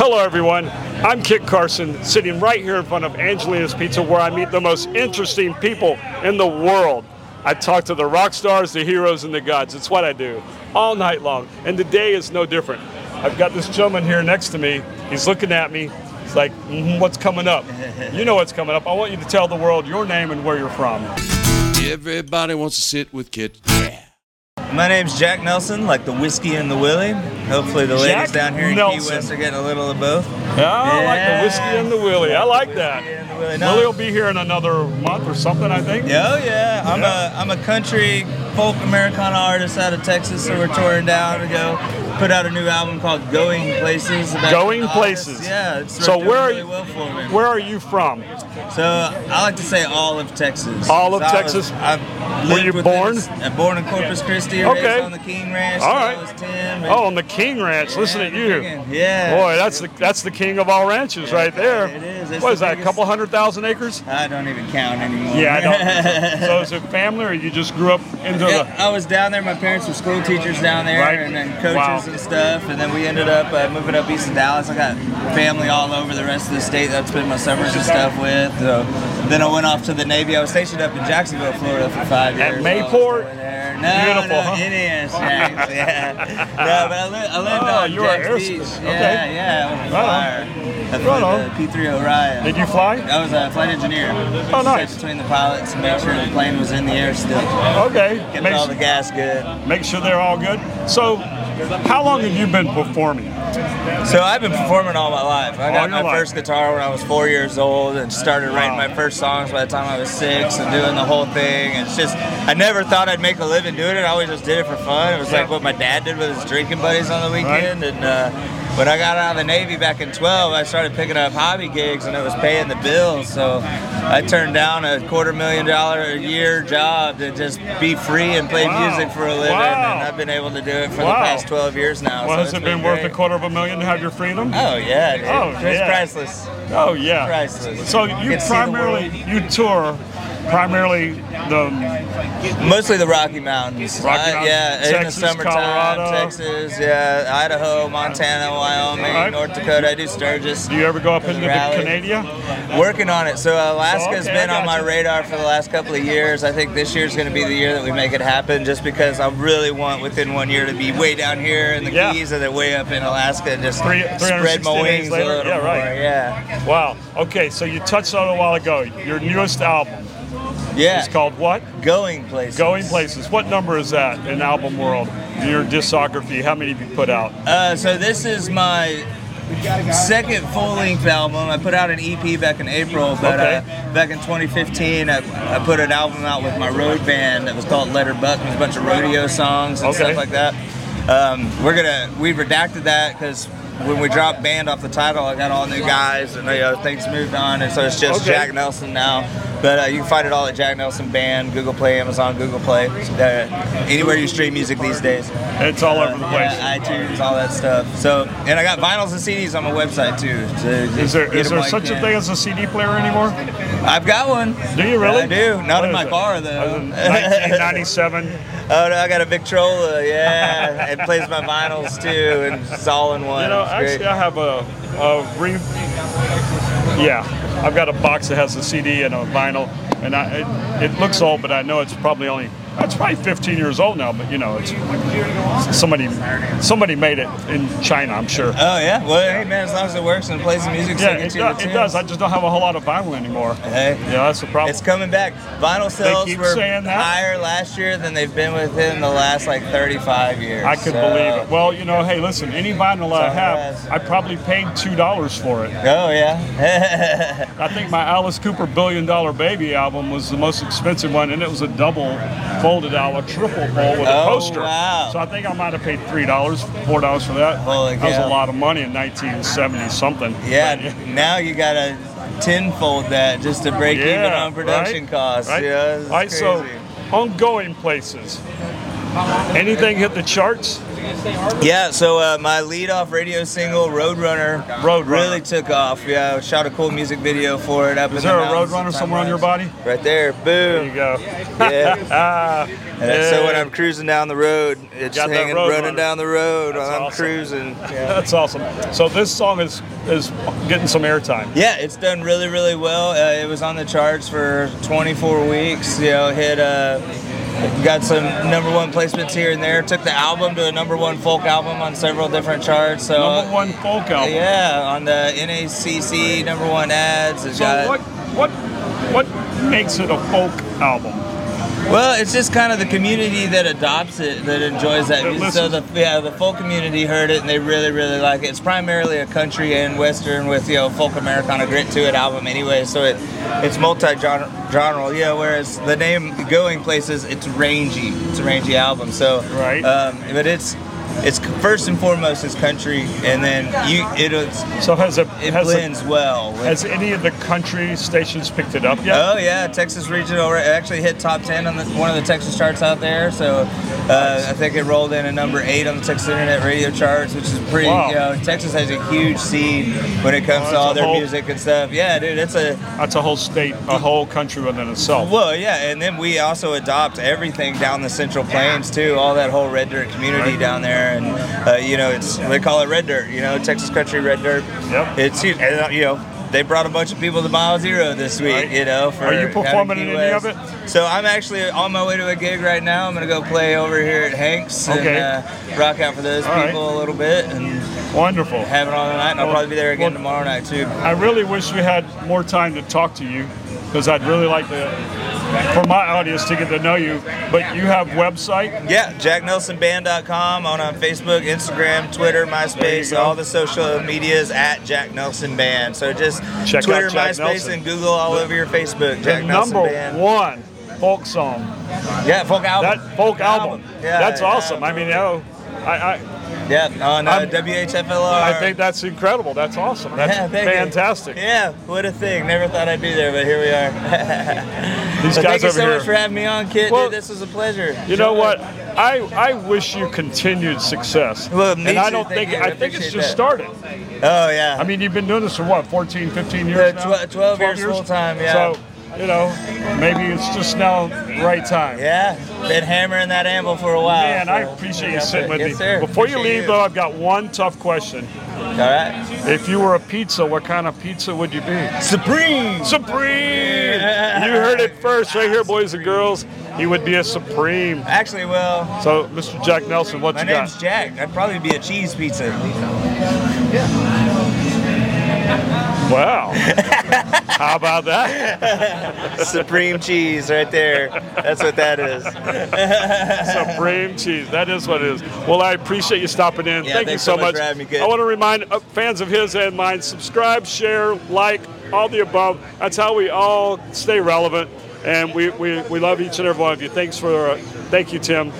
Hello, everyone. I'm Kit Carson, sitting right here in front of Angelina's Pizza, where I meet the most interesting people in the world. I talk to the rock stars, the heroes, and the gods. It's what I do all night long. And today is no different. I've got this gentleman here next to me. He's looking at me. He's like, mm what's coming up? You know what's coming up. I want you to tell the world your name and where you're from. Everybody wants to sit with Kit. My name's Jack Nelson, like the whiskey and the willie. Hopefully the Jack ladies down here in Nelson. Key West are getting a little of both. Yeah, I like the whiskey and the willie. I like that. Whiskey and the willie. No. Willie will be here in another month or something, I think. Oh yeah, I'm Yeah. a I'm a country folk Americana artist out of Texas, so we're touring down to go put out a new album called Going Places. Going Places. Yeah, it's So where are really you- well for me. Where are you from? So I like to say all of Texas. All of So I was- Texas? Were you born? I'm uh, born in Corpus Christi. Okay. On the King Ranch. All till. I was 10. Oh, on the King Ranch. Listen Yeah, at the you. Yeah. Boy, that's the that's the king of all ranches right there. Is. What is that? A couple hundred thousand acres? I don't even count anymore. Yeah, I don't. so is it family, or you just grew up into Yeah, the? I was down there. My parents were school teachers down there, Right. and then coaches Wow. and stuff. And then we ended up uh, moving up east of Dallas. I got family all over the rest of the state that I spent my summers and stuff with. So then I went off to the Navy. I was stationed up in Jacksonville, Florida, for five years. At. Mayport? while I was over there. No, Beautiful, no, huh? it is. Jax, yeah. no, but I, li- I lived Oh, on you airsick. Beach. Okay. Yeah, yeah. Was a Right on. flyer. I flew Right the P3 Orion. Did you fly? I was a flight engineer. Oh, nice. Between the pilots and make sure the plane was in the air still. Okay. Get Make, all the gas good. make sure they're all good. So, how long have you been performing? So I've been performing all my life. I got my life. first guitar when I was four years old and started writing my first songs by the time I was six and doing the whole thing. And it's just, I never thought I'd make a living doing it. I always just did it for fun. It was like what my dad did with his drinking buddies on the weekend. And uh, when I got out of the Navy back in 12, I started picking up hobby gigs and it was paying the bills. So I turned down a quarter million dollar a year job to just be free and play Wow. music for a living. Wow. And I've been able to do it for Wow. the past 12 years now. Well, so has it been worth a quarter of a million to have your freedom? Oh yeah, dude. Oh, it's yeah. priceless. Oh yeah. Priceless. So you the primarily you tour primarily the Mostly the Rocky Mountains. Rocky Uh, Mountains, yeah, in the summertime, Colorado. Texas, yeah, Idaho, Montana, Wyoming, right. North Dakota. I do Sturgis. do you ever go up into the. Canada? Working on it. So Alaska's Oh, okay, been on my gotcha. radar for the last couple of years. I think this year's going to be the year that we make it happen, just because I really want within one year to be way down here in the Yeah. Keys and then way up in Alaska and just Three- spread my wings later? a little Yeah, right. more. Yeah, Wow. Okay, so you touched on it a while ago. Your newest album yeah. is called what? Going places. Going Places. What number is that in album world? Your discography. How many have you put out? Uh, so this is my second full-length album. I put out an EP back in April, but Okay. uh, back in 2015, I, I put an album out with my road band that was called Letter Buck. It was a bunch of rodeo songs and Okay. stuff like that. Um, we're gonna we redacted that because when we dropped band off the title, I got all new guys and you know, things moved on, and so it's just Okay. Jack Nelson now. But uh, you can find it all at Jack Nelson Band, Google Play, Amazon, Google Play, uh, anywhere you stream music these days. It's all over the place. Yeah, iTunes, all that stuff. So, and I got vinyls and CDs on my website too. So Is there is there such a thing as a CD player anymore? I've got one. Do you really? I do. Not What in my it? car Uh, though. 1997. oh no, I got a Victrola. Yeah, it plays my vinyls too, and it's all in one. You know, actually, I have a, a re. Yeah, I've got a box that has a CD and a vinyl, and I, it, it looks old, but I know it's probably only it's probably 15 years old now. But you know, it's somebody somebody made it in China, I'm sure. Oh yeah. Well, hey man, as long as it works and it plays the music, Yeah, it it, do, it does. I just don't have a whole lot of vinyl anymore. Hey. Yeah, that's the problem. It's coming back. Vinyl sales were higher last year than they've been within the last like 35 years. I could So- believe it. Well, you know, hey, listen, any vinyl I have. I probably paid two dollars for it. Oh yeah. I think my Alice Cooper Billion Dollar Baby album was the most expensive one, and it was a double folded out, a triple fold with a Oh, poster. wow. So I think I might have paid three dollars, four dollars for that. Holy that was a lot of money in 1970 something. Yeah, But, now you gotta tenfold that just to break even on production right? costs. Right? Yeah, right. So, ongoing places. Anything hit the charts? Yeah, so uh, my lead off radio single, Roadrunner, Roadrunner. really took off. Yeah, I shot a cool music video for it. Up Is in there the a Roadrunner somewhere on your body? Right there, boom. There you go. Yeah. Ah, And so when. I'm cruising down the road, it's hanging, Roadrunner. running down the road That's while I'm awesome. cruising. Yeah. That's awesome. So this song is is getting some airtime. Yeah, it's done really, really well. Uh, it was on the charts for 24 weeks. You know, hit uh, got some number one placements here and there. Took the album to a number one folk album on several different charts. So Number one folk uh, album. yeah, on the NACC number one ads. It's So got, what what what makes it a folk album? Well, it's just kind of the community that adopts it that enjoys that. So the yeah, the folk community heard it and they really really like it. It's primarily a country and western with you know folk Americana grit to it album anyway. So it it's multi genre. Yeah, whereas the name Going Places, it's rangy. It's a rangy album. So Right. um, but it's it's first and foremost is country, and then you it So has it it has blends well. with- has any of the country stations picked it up yet? Oh yeah, Texas Regional actually hit top ten on the, one of the Texas charts out there. So uh, I think it rolled in a number eight on the Texas Internet Radio charts, which is pretty. Wow. You know, Texas has a huge seed when it comes Oh, to all their whole- music and stuff. Yeah, dude, it's a That's a whole state, a whole country within itself. well, yeah, and then we also adopt everything down the Central Plains too, all that whole red dirt community Right. down there, and uh, you know, it's they call it red dirt. You know, Texas country red dirt. Yep. It's huge, and, uh, you know. They brought a bunch of people to Mile Zero this week, Right. you know. For Are you performing in any of it? So I'm actually on my way to a gig right now. I'm gonna go play over here at Hanks Okay. and uh, rock out for those All right. people a little bit and Wonderful. have it on tonight. And I'll Well- probably be there again well- tomorrow night too. I really wish we had more time to talk to you because I'd really like to, for my audience to get to know you. But you have website. Yeah, JackNelsonBand.com on uh, Facebook, Instagram, Twitter, MySpace, all the social medias at Jack Nelson Band. So just Check out Twitter, MySpace, Nelson. and Google all over your Facebook. The Jack Nelson number Band. one folk song. Yeah, folk album. That folk album. Yeah, That's yeah. awesome. I mean, you know, I, I, Yeah, on uh, WHFLR. I think that's incredible. That's awesome. That's Yeah, thank you. fantastic. Yeah, what a thing. Never thought I'd be there, but here we are. These So guys thank you so here. much for having me on, Kit. Well, dude, this was a pleasure. You know what? I, I wish you continued success. Well, me and I don't think. I I think it's just that. started. Oh, yeah. I mean, you've been doing this for what, 14, 15 years Yeah, now? tw- 12 years full-time, yeah. So, you know, maybe it's just now right time. yeah, been hammering that anvil for a while. Man, I appreciate you sitting with yes, me. Sir. Before you Appreciate leave, though, I've got one tough question. All right. If you were a pizza, what kind of pizza would you be? Supreme. Supreme! You heard it first right here, boys and girls. He would be a Supreme. Actually, well, So, Mr. Jack Nelson, what my you name's got? Jack. I'd probably be a cheese pizza. Yeah. Wow. How about that? Supreme cheese right there. That's what that is. Supreme cheese. That is what it is. Well, I appreciate you stopping in. Yeah, Thank you so so much much. for having me, kid. I want to remind uh, fans of his and mine subscribe, share, like, all the above. That's how we all stay relevant. And we, we, we love each and every one of you. Thanks for, uh, thank you, Tim.